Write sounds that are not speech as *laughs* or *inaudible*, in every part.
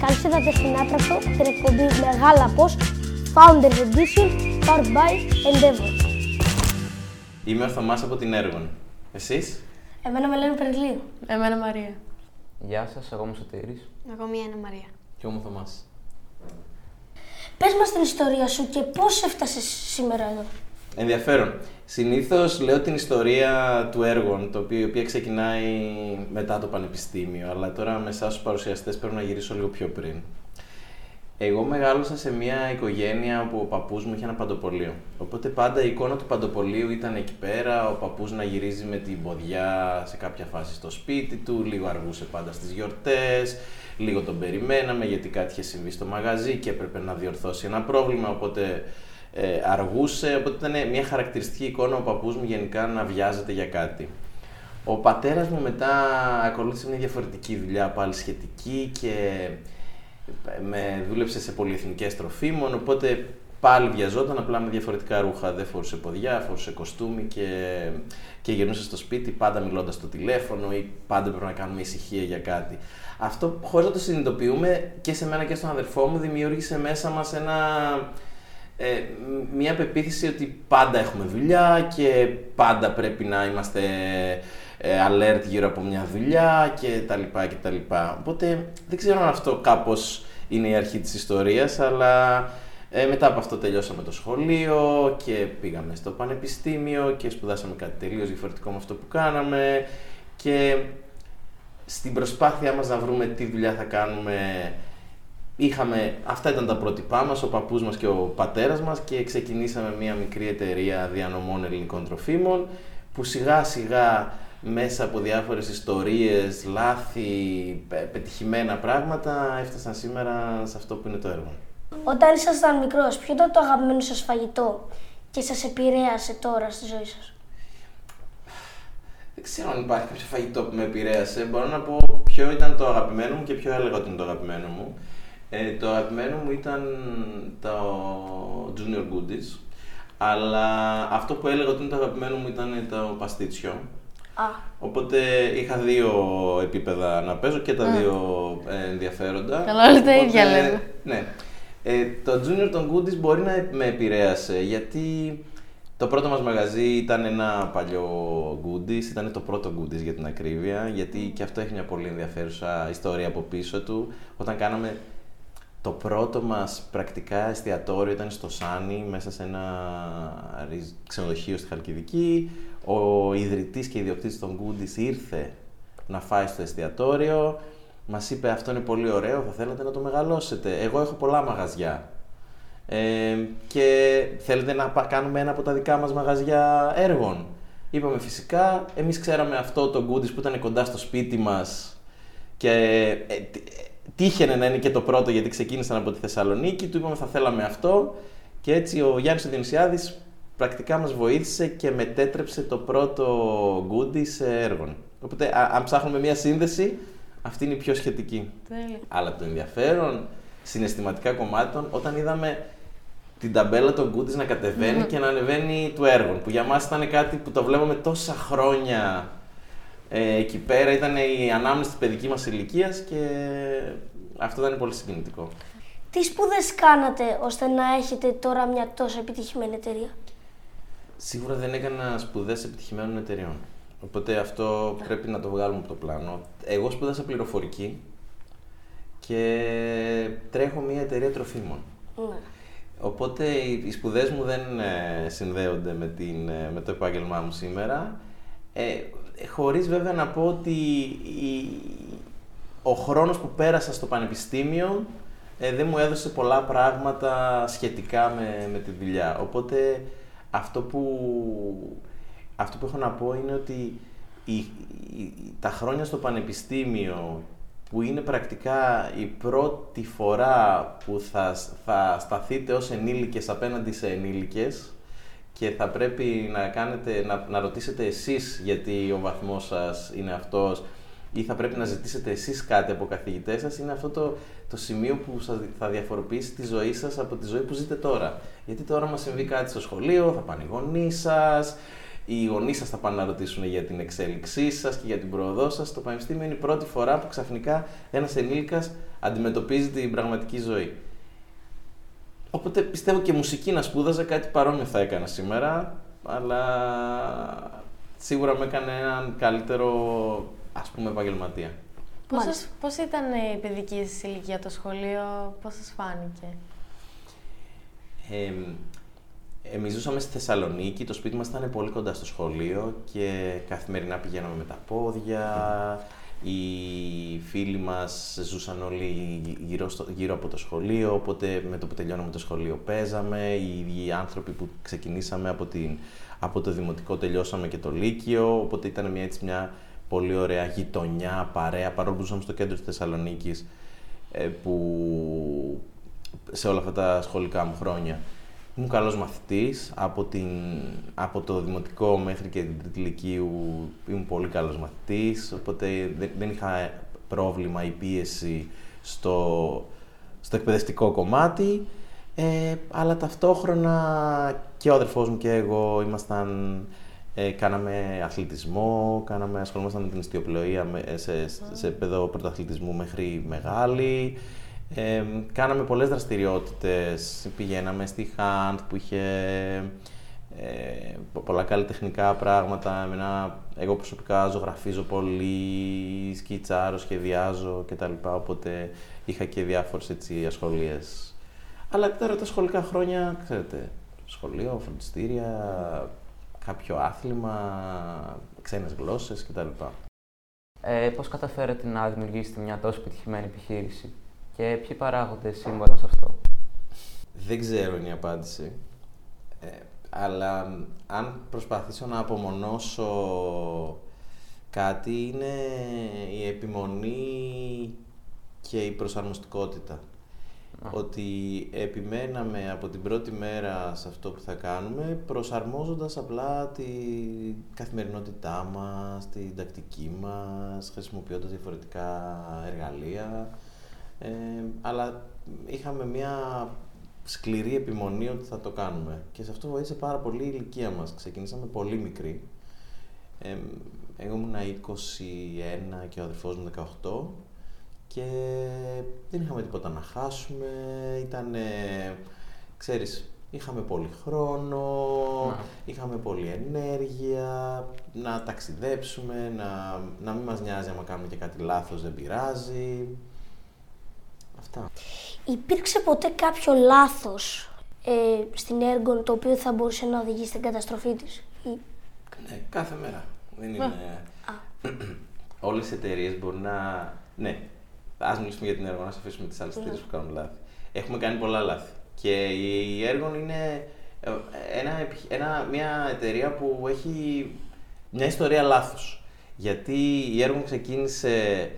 Καλώς ήρθατε στην Άτρακτο, την εκπομπή Μεγάλα Πώς, Founders Edition, powered by Endeavor. Είμαι ο Θωμάς από την Έργον. Εσείς; Εμένα με λένε Περιλίου. Εμένα Μαρία. Γεια σας, εγώ είμαι ο Σωτήρης. Εγώ μία είναι Μαρία. Και εγώ είμαι ο Θωμάς. Πες μας την ιστορία σου και πώς έφτασες σήμερα εδώ. Ενδιαφέρον. Συνήθως λέω την ιστορία του έργου, το οποίο, η οποία ξεκινάει μετά το πανεπιστήμιο, αλλά τώρα με εσάς τους παρουσιαστές πρέπει να γυρίσω λίγο πιο πριν. Εγώ μεγάλωσα σε μια οικογένεια όπου ο παππούς μου είχε ένα παντοπολείο. Οπότε πάντα η εικόνα του παντοπολείου ήταν εκεί πέρα, ο παππούς να γυρίζει με την ποδιά σε κάποια φάση στο σπίτι του, λίγο αργούσε πάντα στις γιορτές, λίγο τον περιμέναμε γιατί κάτι είχε συμβεί στο μαγαζί και έπρεπε να διορθώσει ένα πρόβλημα, οπότε ε, αργούσε, οπότε ήταν μια χαρακτηριστική εικόνα ο παππούς μου γενικά να βιάζεται για κάτι. Ο πατέρας μου μετά ακολούθησε μια διαφορετική δουλειά, πάλι σχετική και με δούλεψε σε πολυεθνικές τροφίμων, οπότε πάλι βιαζόταν απλά με διαφορετικά ρούχα. Δεν φορούσε ποδιά, φορούσε κοστούμι και, και γυρνούσε στο σπίτι πάντα μιλώντας στο τηλέφωνο ή πάντα πρέπει να κάνουμε ησυχία για κάτι. Αυτό χωρίς να το συνειδητοποιούμε και σε μένα και στον αδερφό μου δημιούργησε μέσα μας ένα, ε, μια πεποίθηση ότι πάντα έχουμε δουλειά και πάντα πρέπει να είμαστε ε, alert γύρω από μια δουλειά και τα λοιπά και τα λοιπά. Οπότε δεν ξέρω αν αυτό κάπως είναι η αρχή της ιστορίας, αλλά ε, μετά από αυτό τελειώσαμε το σχολείο και πήγαμε στο πανεπιστήμιο και σπουδάσαμε κάτι τελείως διαφορετικό με αυτό που κάναμε και στην προσπάθειά μας να βρούμε τι δουλειά θα κάνουμε είχαμε, αυτά ήταν τα πρότυπά μας, ο παππούς μας και ο πατέρας μας και ξεκινήσαμε μια μικρή εταιρεία διανομών ελληνικών τροφίμων που σιγά σιγά μέσα από διάφορες ιστορίες, λάθη, πετυχημένα πράγματα έφτασαν σήμερα σε αυτό που είναι το έργο. Όταν ήσασταν μικρός, ποιο ήταν το αγαπημένο σας φαγητό και σας επηρέασε τώρα στη ζωή σας; Δεν ξέρω αν υπάρχει κάποιο φαγητό που με επηρέασε. Μπορώ να πω ποιο ήταν το αγαπημένο μου και ποιο έλεγα ότι είναι το αγαπημένο μου. Ε, το αγαπημένο μου ήταν το Junior Goodies, αλλά αυτό που έλεγα ότι είναι το αγαπημένο μου ήταν το παστίτσιο. Α, Οπότε είχα δύο επίπεδα να παίζω και τα δύο ε, ενδιαφέροντα. Καλά, όλα τα Οπότε, ίδια λέμε. Ναι. Ε, το Junior των Goodies μπορεί να με επηρέασε γιατί το πρώτο μας μαγαζί ήταν ένα παλιό Goodies, ήταν το πρώτο Goodies για την ακρίβεια, γιατί και αυτό έχει μια πολύ ενδιαφέρουσα ιστορία από πίσω του. Όταν κάναμε το πρώτο μας πρακτικά εστιατόριο ήταν στο Σάνι, μέσα σε ένα ριζ- ξενοδοχείο στη Χαλκιδική. Ο ιδρυτής και ιδιοκτήτης των Goodies ήρθε να φάει στο εστιατόριο. Μας είπε αυτό είναι πολύ ωραίο, θα θέλατε να το μεγαλώσετε. Εγώ έχω πολλά μαγαζιά. Ε, και θέλετε να πα- κάνουμε ένα από τα δικά μας μαγαζιά έργων. Είπαμε φυσικά, εμείς ξέραμε αυτό το Goodies που ήταν κοντά στο σπίτι μας και ε, τ- ε, τύχαινε να είναι και το πρώτο γιατί ξεκίνησαν από τη Θεσσαλονίκη, του είπαμε θα θέλαμε αυτό και έτσι ο Γιάννης ο Διονυσιάδης πρακτικά μας βοήθησε και μετέτρεψε το πρώτο Goodies σε έργων. Οπότε α- αν ψάχνουμε μια σύνδεση, αυτή είναι η πιο σχετική. Τέλεια. Αλλά το ενδιαφέρον συναισθηματικά κομμάτων όταν είδαμε την ταμπέλα των Goodies να κατεβαίνει και να ανεβαίνει του έργων. Που για μας ήταν κάτι που το βλέπαμε τόσα χρόνια ε, εκεί πέρα. Ήταν η ανάμνηση της παιδική μας ηλικίας και αυτό ήταν πολύ συγκινητικό. τι σπουδές κάνατε ώστε να έχετε τώρα μια τόσο επιτυχημένη εταιρεία; Σίγουρα δεν έκανα σπουδές επιτυχημένων εταιριών. Οπότε αυτό πρέπει να το βγάλουμε από το πλάνο. Εγώ σπούδασα πληροφορική και τρέχω μια εταιρεία τροφίμων. Ναι. Οπότε οι, οι σπουδές μου δεν ε, συνδέονται με, την, ε, με το επάγγελμά μου σήμερα. Ε, χωρίς βέβαια να πω ότι η- ο χρόνος που πέρασα στο πανεπιστήμιο ε, δεν μου έδωσε πολλά πράγματα σχετικά με, με τη δουλειά. Οπότε αυτό που, αυτό που έχω να πω είναι ότι η, η- τα χρόνια στο πανεπιστήμιο που είναι πρακτικά η πρώτη φορά που θα, θα σταθείτε ως ενήλικες απέναντι σε ενήλικες και θα πρέπει να, κάνετε, να, να ρωτήσετε εσείς γιατί ο βαθμός σας είναι αυτός ή θα πρέπει να ζητήσετε εσείς κάτι από καθηγητές σας, είναι αυτό το, το σημείο που σας, θα διαφοροποιήσει τη ζωή σας από τη ζωή που ζείτε τώρα. Γιατί τώρα μας συμβεί κάτι στο σχολείο, θα πάνε οι γονείς σας, οι γονείς σας θα πάνε να ρωτήσουν για την εξέλιξή σας και για την πρόοδό σας. Το πανεπιστήμιο είναι η πρώτη φορά που ξαφνικά ένας ενήλικας αντιμετωπίζει την πραγματική ζωή. Οπότε πιστεύω και μουσική να σπούδαζε κάτι παρόμοιο θα έκανα σήμερα, αλλά σίγουρα με έκανε έναν καλύτερο ας πούμε επαγγελματία. Πώς, σας, πώς ήταν η παιδική σας ηλικία το σχολείο, πώς σας φάνηκε; Ε, εμείς ζούσαμε στη Θεσσαλονίκη, το σπίτι μας ήταν πολύ κοντά στο σχολείο και καθημερινά πηγαίναμε με τα πόδια. Οι φίλοι μας ζούσαν όλοι γύρω, στο, γύρω από το σχολείο, οπότε με το που τελειώναμε το σχολείο παίζαμε. Οι ίδιοι άνθρωποι που ξεκινήσαμε από, την, από το δημοτικό τελειώσαμε και το λύκειο, οπότε ήταν μια, έτσι, μια πολύ ωραία γειτονιά, παρέα, παρόλο που ζούσαμε στο κέντρο της Θεσσαλονίκης, ε, που σε όλα αυτά τα σχολικά μου χρόνια. Ήμουν καλός μαθητής, από, την, από το δημοτικό μέχρι και την τρίτη ηλικίου ήμουν πολύ καλός μαθητής, οπότε δεν, είχα πρόβλημα ή πίεση στο, στο εκπαιδευτικό κομμάτι, ε, αλλά ταυτόχρονα και ο αδερφός μου και εγώ ήμασταν, ε, κάναμε αθλητισμό, κάναμε, ασχολούμασταν με την ιστιοπλοεία σε, σε επίπεδο πρωταθλητισμού μέχρι μεγάλη, ε, κάναμε πολλές δραστηριότητες, πηγαίναμε στη Χάντ που είχε ε, πολλά καλλιτεχνικά πράγματα, εμένα, εγώ προσωπικά ζωγραφίζω πολύ, σκιτσάρω, σχεδιάζω κτλ. Οπότε είχα και διάφορες έτσι ασχολίες. Αλλά τώρα τα σχολικά χρόνια, ξέρετε, σχολείο, φροντιστήρια, κάποιο άθλημα, ξένες γλώσσες κτλ. Ε, πώς καταφέρετε να δημιουργήσετε μια τόσο επιτυχημένη επιχείρηση; Και ποιοι παράγοντες σύμβολα σε αυτό; Δεν ξέρω είναι η απάντηση. Ε, αλλά αν προσπαθήσω να απομονώσω κάτι είναι η επιμονή και η προσαρμοστικότητα. Ότι επιμέναμε από την πρώτη μέρα σε αυτό που θα κάνουμε, προσαρμόζοντας απλά τη καθημερινότητά μας, την τακτική μας, χρησιμοποιώντας διαφορετικά εργαλεία ε, αλλά είχαμε μια σκληρή επιμονή ότι θα το κάνουμε. Και σε αυτό βοήθησε πάρα πολύ η ηλικία μας. Ξεκινήσαμε πολύ μικροί. Ε, εγώ ήμουν 21 και ο αδερφός μου 18 και δεν είχαμε τίποτα να χάσουμε. Ήταν, ξέρεις, είχαμε πολύ χρόνο, είχαμε πολύ ενέργεια, να ταξιδέψουμε, να, να μην μας νοιάζει άμα κάνουμε και κάτι λάθος, δεν πειράζει. Αυτά. Υπήρξε ποτέ κάποιο λάθος ε, στην έργο το οποίο θα μπορούσε να οδηγήσει στην καταστροφή της; Ναι, κάθε μέρα. Δεν είναι... *clears throat* Όλες οι εταιρείες μπορούν να... Ναι, ας μιλήσουμε για την έργο, να αφήσουμε τις άλλες εταιρείες που κάνουν λάθη. Έχουμε κάνει πολλά λάθη. Και η έργο είναι ε, ένα, ένα, μια εταιρεία που έχει μια ιστορία λάθος. Γιατί η έργο ξεκίνησε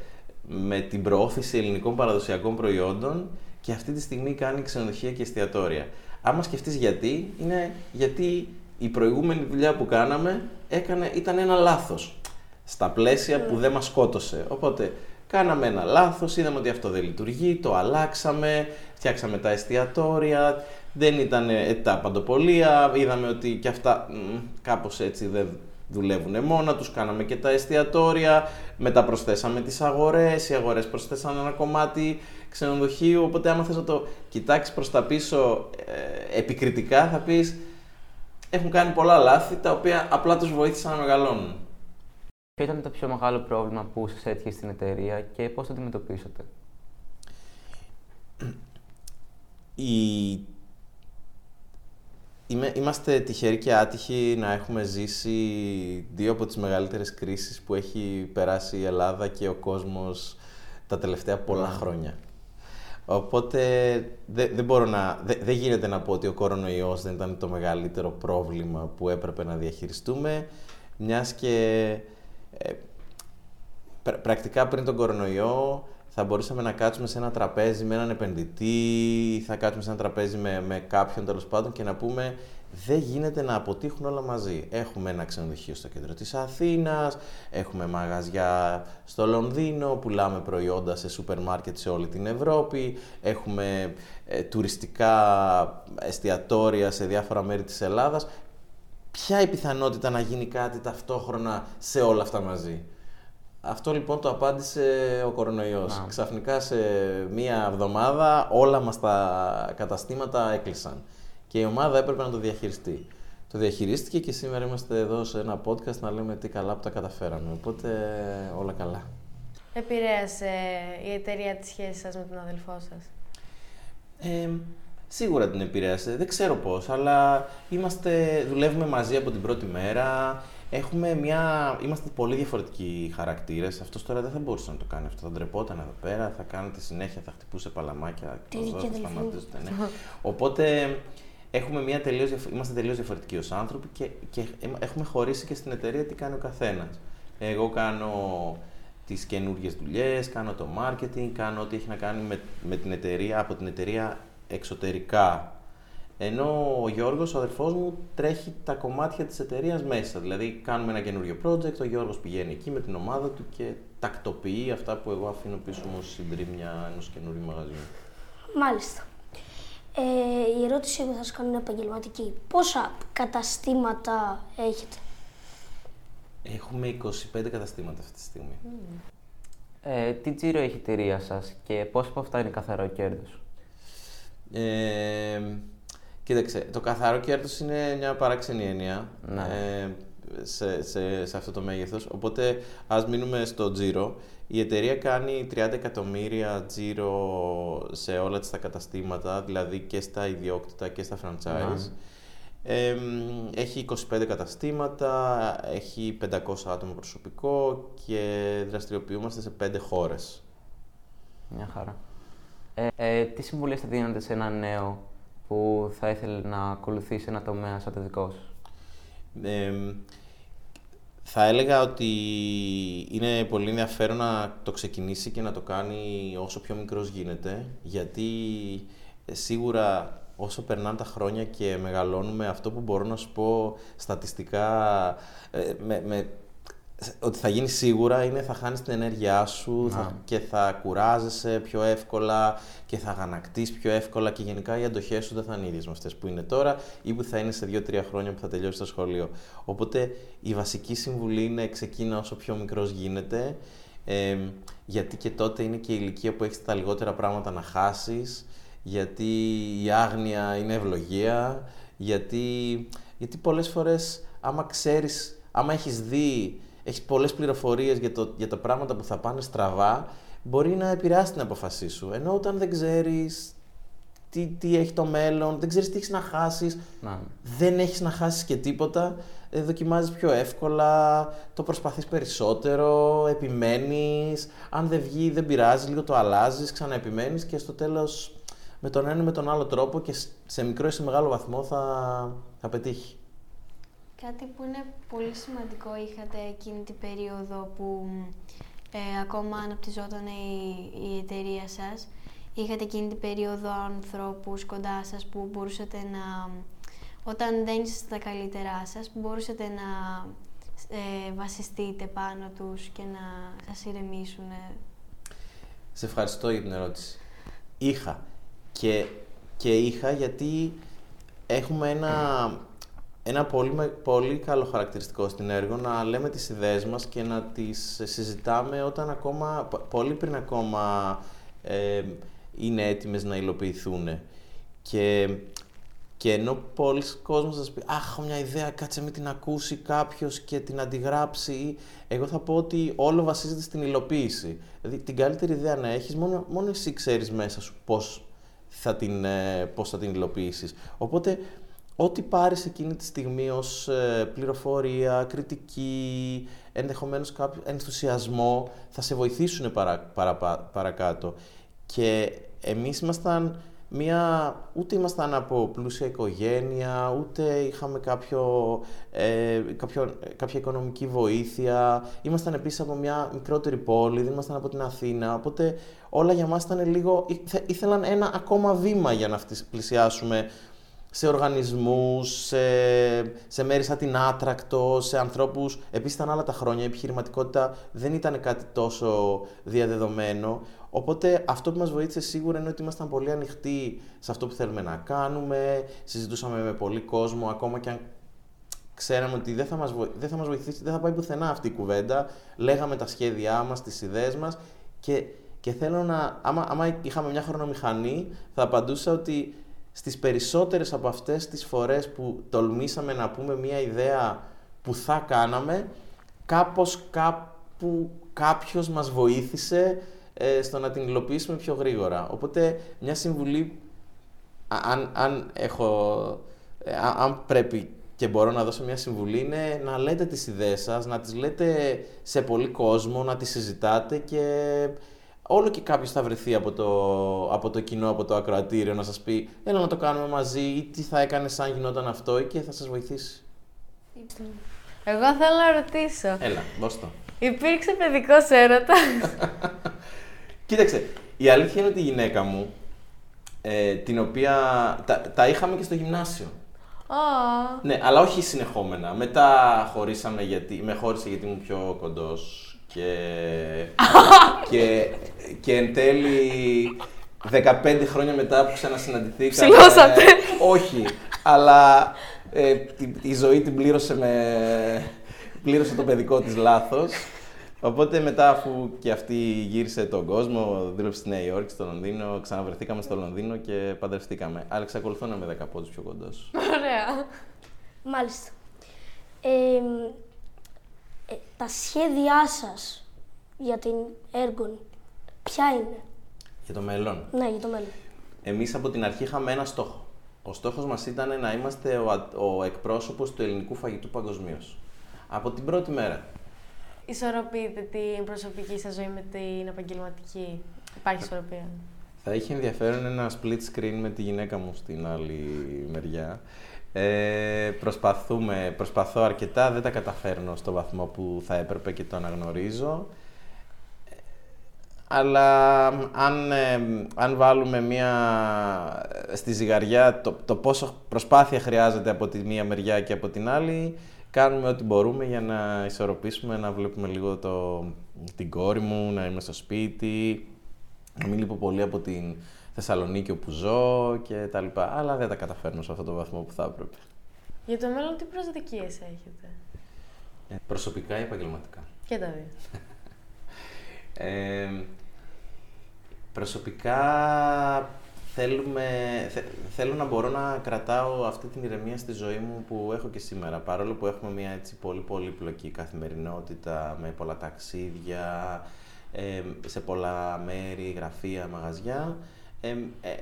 με την προώθηση ελληνικών παραδοσιακών προϊόντων και αυτή τη στιγμή κάνει ξενοδοχεία και εστιατόρια. Άμα σκεφτείς γιατί, είναι γιατί η προηγούμενη δουλειά που κάναμε έκανε, ήταν ένα λάθος στα πλαίσια που δεν μας σκότωσε. Οπότε κάναμε ένα λάθος, είδαμε ότι αυτό δεν λειτουργεί, το αλλάξαμε, φτιάξαμε τα εστιατόρια, δεν ήταν τα παντοπολία, είδαμε ότι και αυτά κάπως έτσι δεν δουλεύουν μόνα τους, κάναμε και τα εστιατόρια, μετά προσθέσαμε τις αγορές, οι αγορές προσθέσαν ένα κομμάτι ξενοδοχείου, οπότε άμα θες να το κοιτάξεις προς τα πίσω ε, επικριτικά θα πεις έχουν κάνει πολλά λάθη τα οποία απλά τους βοήθησαν να μεγαλώνουν. Ποιο ήταν το πιο μεγάλο πρόβλημα που σας έτυχε στην εταιρεία και πώς το αντιμετωπίσατε; Η είμαστε τυχεροί και άτυχοι να έχουμε ζήσει δύο από τις μεγαλύτερες κρίσεις που έχει περάσει η Ελλάδα και ο κόσμος τα τελευταία πολλά χρόνια. Οπότε δεν μπορώ να, δεν γίνεται να πω ότι ο κορονοϊός δεν ήταν το μεγαλύτερο πρόβλημα που έπρεπε να διαχειριστούμε, μιας και ε, πρακτικά πριν τον κορονοϊό θα μπορούσαμε να κάτσουμε σε ένα τραπέζι με έναν επενδυτή ή θα κάτσουμε σε ένα τραπέζι με, με κάποιον τέλος πάντων και να πούμε δεν γίνεται να αποτύχουν όλα μαζί. Έχουμε ένα ξενοδοχείο στο κέντρο της Αθήνας, έχουμε μαγαζιά στο Λονδίνο, πουλάμε προϊόντα σε σούπερ μάρκετ σε όλη την Ευρώπη, έχουμε ε, τουριστικά εστιατόρια σε διάφορα μέρη της Ελλάδας. ποια η πιθανότητα να γίνει κάτι ταυτόχρονα σε όλα αυτά μαζί; Αυτό λοιπόν το απάντησε ο κορονοϊός. Να. Ξαφνικά σε μία εβδομάδα όλα μας τα καταστήματα έκλεισαν. Και η ομάδα έπρεπε να το διαχειριστεί. Το διαχειρίστηκε και σήμερα είμαστε εδώ σε ένα podcast να λέμε τι καλά που τα καταφέραμε. Οπότε όλα καλά. Επηρέασε η εταιρεία της σχέσης σας με τον αδελφό σας; Ε, σίγουρα την επηρέασε. Δεν ξέρω πώς, αλλά είμαστε, δουλεύουμε μαζί από την πρώτη μέρα. Έχουμε μια... Είμαστε πολύ διαφορετικοί χαρακτήρες. Αυτός τώρα δεν θα μπορούσε να το κάνει αυτό. Θα ντρεπόταν εδώ πέρα, θα κάνει τη συνέχεια, θα χτυπούσε παλαμάκια. Τι και δική θα αδελφή. σταματούσε, ναι. Οπότε έχουμε μια τελείως, διαφο- είμαστε τελείως διαφορετικοί ως άνθρωποι και, και έχουμε χωρίσει και στην εταιρεία τι κάνει ο καθένας. Εγώ κάνω τις καινούργιες δουλειές, κάνω το marketing, κάνω ό,τι έχει να κάνει με, με την εταιρεία, από την εταιρεία εξωτερικά. Ενώ ο Γιώργος, ο αδερφός μου, τρέχει τα κομμάτια της εταιρείας μέσα. Δηλαδή κάνουμε ένα καινούριο project, ο Γιώργος πηγαίνει εκεί με την ομάδα του και τακτοποιεί αυτά που εγώ αφήνω πίσω μου ως συντρίμμια ενός καινούριου μαγαζιού. Μάλιστα. Ε, η ερώτηση που θα σας κάνω είναι επαγγελματική. Πόσα καταστήματα έχετε; Έχουμε 25 καταστήματα αυτή τη στιγμή. Ε, τι τζίρο έχει η εταιρεία σας και πώς από αυτά είναι καθαρό κέρδος; Ε, κοίταξε, το καθαρό κέρδος είναι μια παράξενη έννοια Ναι. ε, σε, σε, σε αυτό το μέγεθος. Οπότε ας μείνουμε στο τζίρο. Η εταιρεία κάνει 30 εκατομμύρια τζίρο σε όλα της τα καταστήματα, δηλαδή και στα ιδιόκτητα και στα franchise. Ε, μ, έχει 25 καταστήματα, έχει 500 άτομα προσωπικό και δραστηριοποιούμαστε σε 5 χώρες. Μια χαρά. Ε, ε, τι συμβουλές θα δίνετε σε έναν νέο που θα ήθελε να ακολουθήσει ένα τομέα σαν το δικό σας. Ε, θα έλεγα ότι είναι πολύ ενδιαφέρον να το ξεκινήσει και να το κάνει όσο πιο μικρός γίνεται, γιατί ε, σίγουρα όσο περνάνε τα χρόνια και μεγαλώνουμε, αυτό που μπορώ να σου πω στατιστικά, ε, με, με, ότι θα γίνει σίγουρα είναι θα χάνεις την ενέργειά σου θα, και θα κουράζεσαι πιο εύκολα και θα αγανακτείς πιο εύκολα και γενικά οι αντοχές σου δεν θα είναι ίδιες με αυτές που είναι τώρα ή που θα είναι σε 2-3 χρόνια που θα τελειώσει το σχολείο. Οπότε η βασική συμβουλή είναι ξεκίνα όσο πιο μικρός γίνεται ε, γιατί και τότε είναι και η ηλικία που έχεις τα λιγότερα πράγματα να χάσεις γιατί η άγνοια είναι ευλογία γιατί, γιατί πολλές φορές άμα ξέρεις, άμα έχεις δει έχεις πολλές πληροφορίες για, το, για τα πράγματα που θα πάνε στραβά, μπορεί να επηρεάσει την αποφασή σου. Ενώ όταν δεν ξέρεις τι, τι έχει το μέλλον, δεν ξέρεις τι έχεις να χάσεις, Να, δεν έχεις να χάσεις και τίποτα, ε, δοκιμάζεις πιο εύκολα, το προσπαθείς περισσότερο, επιμένεις, αν δεν βγει δεν πειράζει, λίγο το αλλάζεις, ξαναεπιμένεις και στο τέλος με τον ένα ή με τον άλλο τρόπο και σε μικρό ή σε μεγάλο βαθμό θα, θα πετύχει. Κάτι που είναι πολύ σημαντικό είχατε εκείνη την περίοδο που ε, ακόμα αναπτυσσόταν η, η εταιρεία σας. Είχατε εκείνη την περίοδο ανθρώπους κοντά σας που μπορούσατε να, όταν δεν είστε στα καλύτερά σας, που μπορούσατε να ε, βασιστείτε πάνω τους και να σας ηρεμήσουν. Σε ευχαριστώ για την ερώτηση. Είχα. Και, και είχα γιατί έχουμε ένα, ένα πολύ, με- πολύ καλό χαρακτηριστικό στην έργο να λέμε τις ιδέες μας και να τις συζητάμε όταν ακόμα, π- πολύ πριν ακόμα ε, είναι έτοιμες να υλοποιηθούν. Και, και ενώ πολλοί κόσμος θα σας πει «Αχ, έχω μια ιδέα, κάτσε με την ακούσει κάποιος και την αντιγράψει», εγώ θα πω ότι όλο βασίζεται στην υλοποίηση. Δηλαδή, την καλύτερη ιδέα να έχεις, μόνο, μόνο εσύ ξέρεις μέσα σου πώς θα την, ε, πώς θα την υλοποιήσεις. Οπότε, ό,τι πάρεις εκείνη τη στιγμή ως ε, πληροφορία, κριτική, ενδεχομένως κάποιο ενθουσιασμό, θα σε βοηθήσουν παρα, παρα- παρακάτω. Και εμείς ήμασταν μια, ούτε ήμασταν από πλούσια οικογένεια, ούτε είχαμε κάποιο, ε, κάποιο, κάποια οικονομική βοήθεια. Ήμασταν επίσης από μια μικρότερη πόλη, δεν ήμασταν από την Αθήνα, οπότε όλα για μας ήταν λίγο, ήθε- ήθελαν ένα ακόμα βήμα για να φτισ- πλησιάσουμε σε οργανισμούς, σε, σε μέρη σαν την Άτρακτο, σε ανθρώπους. Επίσης ήταν άλλα τα χρόνια, η επιχειρηματικότητα δεν ήταν κάτι τόσο διαδεδομένο. Οπότε αυτό που μας βοήθησε σίγουρα είναι ότι ήμασταν πολύ ανοιχτοί σε αυτό που θέλουμε να κάνουμε, συζητούσαμε με πολύ κόσμο, ακόμα και αν ξέραμε ότι δεν θα, μας βοη- δεν θα μας βοηθήσει, δεν θα πάει πουθενά αυτή η κουβέντα. Λέγαμε τα σχέδιά μας, τις ιδέες μας και, και θέλω να, άμα, άμα είχαμε μια χρονομηχανή, θα απαντούσα ότι στις περισσότερες από αυτές τις φορές που τολμήσαμε να πούμε μια ιδέα που θα κάναμε, κάπως κάπου κάποιος μας βοήθησε ε, στο να την υλοποιήσουμε πιο γρήγορα. Οπότε μια συμβουλή, α- αν, αν έχω, ε, α- αν πρέπει και μπορώ να δώσω μια συμβουλή, είναι να λέτε τις ιδέες σας, να τις λέτε σε πολύ κόσμο, να τις συζητάτε και όλο και κάποιος θα βρεθεί από το, από το κοινό, από το ακροατήριο να σας πει έλα να το κάνουμε μαζί ή τι θα έκανες αν γινόταν αυτό και θα σας βοηθήσει. Εγώ θέλω να ρωτήσω. Έλα, δώσ' το. Υπήρξε παιδικός έρωτας; *laughs* Κοίταξε, η αλήθεια είναι ότι η γυναίκα μου, ε, την οποία τα, τα είχαμε και στο γυμνάσιο. Ω, Ναι, αλλά όχι συνεχόμενα. Μετά χωρίσαμε γιατί, με χώρισε γιατί ήμουν πιο κοντός και, *laughs* και, και εν τέλει 15 χρόνια μετά που ξανασυναντηθήκαμε... Ψηλώσατε. όχι, αλλά ε, τη- η ζωή την πλήρωσε με... πλήρωσε το παιδικό της λάθος. Οπότε μετά αφού και αυτή γύρισε τον κόσμο, δούλεψε στη Νέα Υόρκη, στο Λονδίνο, ξαναβρεθήκαμε στο Λονδίνο και παντρευτήκαμε. Αλλά εξακολουθώ να είμαι 10 πόντους πιο κοντός. ωραία. Μάλιστα. Ε, ε, τα σχέδιά σας για την Έργον, ποια είναι; Για το μέλλον. Ναι, για το μέλλον. Εμείς από την αρχή είχαμε ένα στόχο. Ο στόχος μας ήταν να είμαστε ο, α- ο εκπρόσωπος του ελληνικού φαγητού παγκοσμίως. Από την πρώτη μέρα. Ισορροπείτε την προσωπική σας ζωή με την επαγγελματική. Υπάρχει ισορροπία. Θα είχε ενδιαφέρον ένα split screen με τη γυναίκα μου στην άλλη μεριά. Ε, προσπαθούμε, προσπαθώ αρκετά, δεν τα καταφέρνω στο βαθμό που θα έπρεπε και το αναγνωρίζω. Ε, Αλλά αν, ε, αν βάλουμε μία ε, στη ζυγαριά το, το πόσο προσπάθεια χρειάζεται από τη μία μεριά και από την άλλη, κάνουμε ό,τι μπορούμε για να ισορροπήσουμε, να βλέπουμε λίγο το, την κόρη μου, να είμαι στο σπίτι, να μην λείπω πολύ από την Θεσσαλονίκη όπου ζω και τα λοιπά. Αλλά δεν τα καταφέρνω σε αυτό το βαθμό που θα έπρεπε. Για το μέλλον τι προσδοκίες έχετε; Ε, προσωπικά ή επαγγελματικά; Και τα δύο. Ε, προσωπικά θέλουμε, θε- θέλω να μπορώ να κρατάω αυτή την ηρεμία στη ζωή μου που έχω και σήμερα. Παρόλο που έχουμε μια έτσι πολύ πολύπλοκη καθημερινότητα με πολλά ταξίδια, ε, σε πολλά μέρη, γραφεία, μαγαζιά. Ε, ε,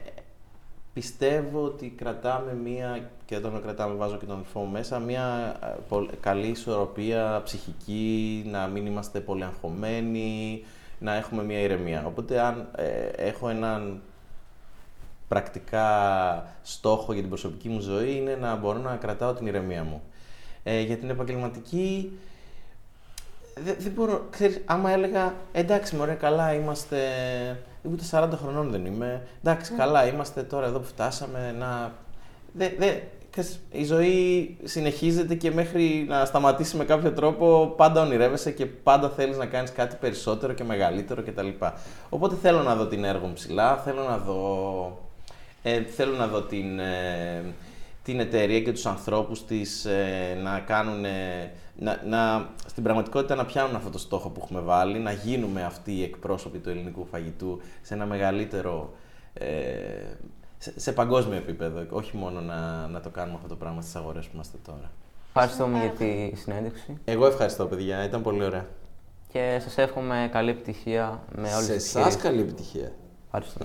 πιστεύω ότι κρατάμε μία, και όταν κρατάμε βάζω και τον αδελφό μου μέσα, μία ε, πολ- καλή ισορροπία ψυχική, να μην είμαστε πολύ αγχωμένοι, να έχουμε μία ηρεμία. Οπότε αν ε, έχω έναν πρακτικά στόχο για την προσωπική μου ζωή είναι να μπορώ να κρατάω την ηρεμία μου. Ε, για την επαγγελματική, δεν, δεν μπορώ, ξέρεις, άμα έλεγα εντάξει μωρέ καλά είμαστε, ούτε 40 χρονών δεν είμαι, εντάξει καλά είμαστε τώρα εδώ που φτάσαμε να... Δε, δε, ξέρεις, η ζωή συνεχίζεται και μέχρι να σταματήσει με κάποιο τρόπο πάντα ονειρεύεσαι και πάντα θέλεις να κάνεις κάτι περισσότερο και μεγαλύτερο κτλ. Οπότε θέλω να δω την έργο μου ψηλά, θέλω να δω, ε, θέλω να δω την, ε, την εταιρεία και τους ανθρώπους της ε, να κάνουν, να, να, στην πραγματικότητα να πιάνουν αυτό το στόχο που έχουμε βάλει, να γίνουμε αυτοί οι εκπρόσωποι του ελληνικού φαγητού σε ένα μεγαλύτερο, ε, σε, σε παγκόσμιο επίπεδο, όχι μόνο να, να το κάνουμε αυτό το πράγμα στις αγορές που είμαστε τώρα. Ευχαριστούμε για τη συνέντευξη Εγώ ευχαριστώ παιδιά, ήταν πολύ ωραία. και σας εύχομαι καλή επιτυχία με όλες σε τις εσάς επιχειρήσεις. καλή επιτυχία. Ευχαριστώ.